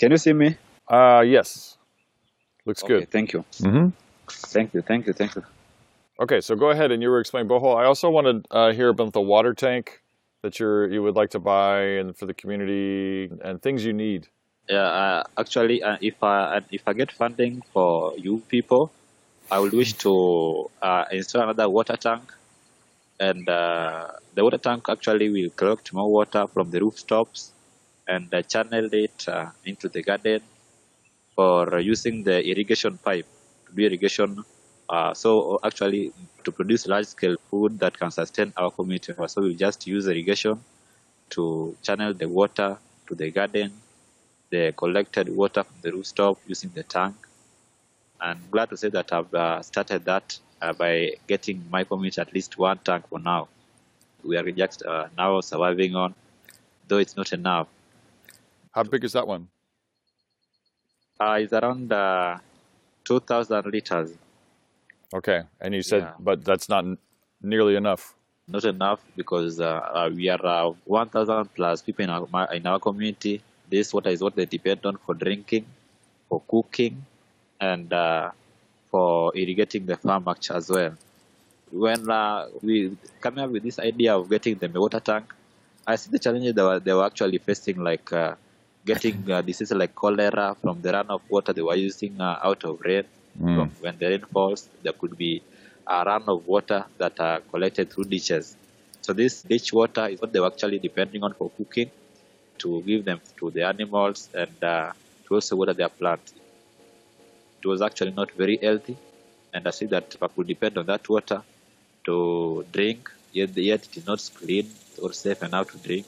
Can you see me? Uh, yes. Looks Okay, good. thank you. hmm Thank you, thank you, thank you. Okay, so go ahead and you were explaining Boho. I also want to uh, hear about the water tank that you're you would like to buy and for the community and things you need. Yeah, uh, actually, uh, if I if I get funding for you people, I would wish to uh, install another water tank, and uh, the water tank actually will collect more water from the rooftops and uh, channel it uh, into the garden for using the irrigation pipe to do irrigation. Uh, so actually, to produce large scale food that can sustain our community. So we just use irrigation to channel the water to the garden the collected water from the rooftop using the tank. I'm glad to say that I've uh, started that uh, by getting my community at least one tank for now. We are just uh, now surviving on, though it's not enough. How big is that one? Uh, it's around uh, 2,000 liters. Okay, and you said, Yeah. but that's not n- nearly enough. Not enough because uh, uh, we are uh, 1,000 plus people in our, in our community. This water is what they depend on for drinking, for cooking, and uh, for irrigating the farm actually as well. When uh, we coming up with this idea of getting them a water tank, I see the challenges they were, they were actually facing, like uh, getting uh, diseases like cholera from the runoff water they were using uh, out of rain. From when the rain falls, there could be a run of water that are collected through ditches. So this ditch water is what they were actually depending on for cooking, to give them to the animals and uh, to also water their plants. It was actually not very healthy, and I see that I could depend on that water to drink, yet, yet it is not clean or safe enough to drink.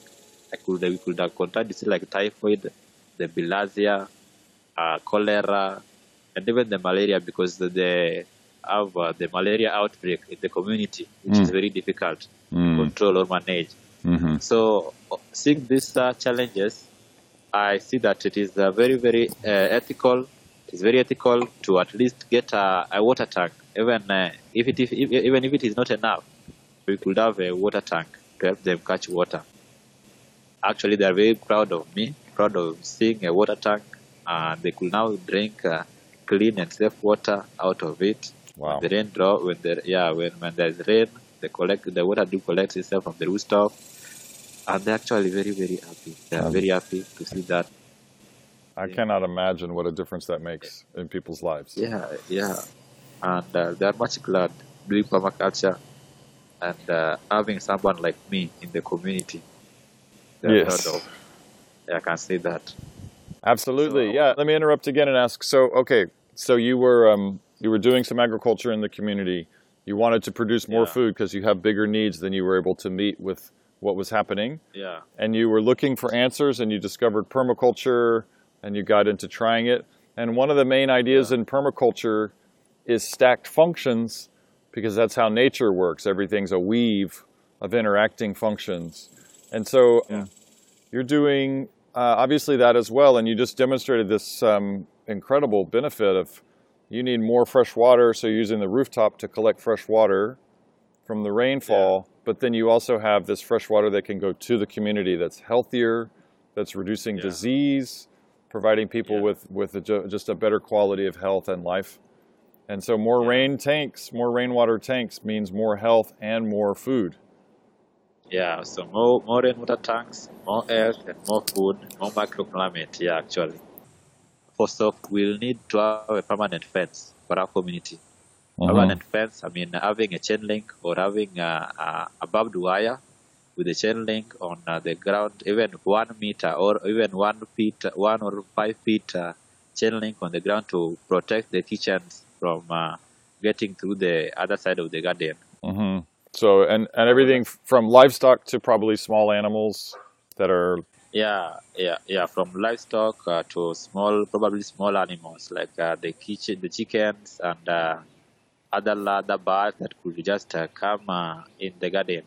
I could we could have contracted diseases like typhoid, the bilharzia, uh, cholera, and even the malaria because they have uh, the malaria outbreak in the community, which is very difficult to control or manage. Mm-hmm. So, uh, seeing these uh, challenges, I see that it is uh, very, very uh, ethical. It is very ethical to at least get a, a water tank, even uh, if it if, even if it is not enough. We could have a water tank to help them catch water. Actually, they are very proud of me, proud of seeing a water tank, and they could now drink uh, clean and safe water out of it. Wow. The rain drop when there, yeah, when when there's rain, the collect the water do collect itself from the rooftop, and they're actually very very happy. They are very happy to see that. I cannot imagine what a difference that makes in people's lives. Yeah, yeah, and uh, they are much glad doing permaculture and uh, having someone like me in the community. They're Yes. proud of. Yeah, I can say that. Absolutely. So- Yeah. Let me interrupt again and ask. So, okay, so you were um, you were doing some agriculture in the community. You wanted to produce more Yeah. food because you have bigger needs than you were able to meet with what was happening, Yeah, and you were looking for answers, and you discovered permaculture, and you got into trying it. And one of the main ideas in permaculture is stacked functions because that's how nature works. Everything's a weave of interacting functions. And so Yeah. you're doing uh, obviously that as well, and you just demonstrated this um, incredible benefit of you need more fresh water, so you're using the rooftop to collect fresh water from the rainfall, but then you also have this fresh water that can go to the community that's healthier, that's reducing Yeah. disease, providing people Yeah. with, with a, just a better quality of health and life. And so more Yeah. rain tanks, more rainwater tanks means more health and more food. Yeah. So more more rainwater tanks, more air, and more food, more microclimate. Yeah, actually. First off, we'll need to have a permanent fence for our community. permanent fence. I mean, having a chain link or having a, a, barbed wire with a chain link on uh, the ground, even one meter or even one feet, one or five feet uh, chain link on the ground to protect the kitchens from uh, getting through the other side of the garden. hmm So, and, and everything from livestock to probably small animals that are, Yeah, yeah, yeah. From livestock uh, to small, probably small animals like uh, the kitchen, the chickens, and uh, other other birds that could just uh, come uh, in the garden.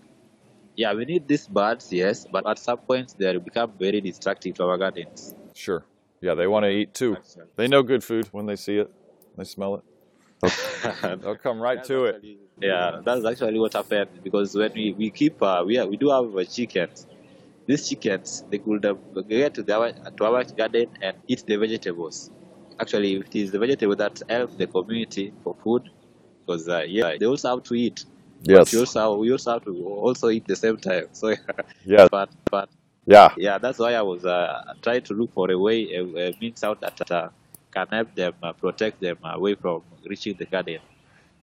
Yeah, we need these birds, yes, but at some point they become very destructive to our gardens. sure. Yeah, they want to eat too. Actually. They know good food when they see it, they smell it. They'll come right to it. actually- Yeah, that's actually what happened because when we, we keep uh, we we do have uh, chickens, these chickens they could uh, get to, our, to our garden and eat the vegetables. Actually, it is the vegetable that help the community for food because uh, yeah, they also have to eat. Yes. We also we also have to also eat the same time. So, yeah. but but Yeah. yeah, that's why I was uh, trying to look for a way, a, a means out that uh, can help them uh, protect them away from reaching the garden.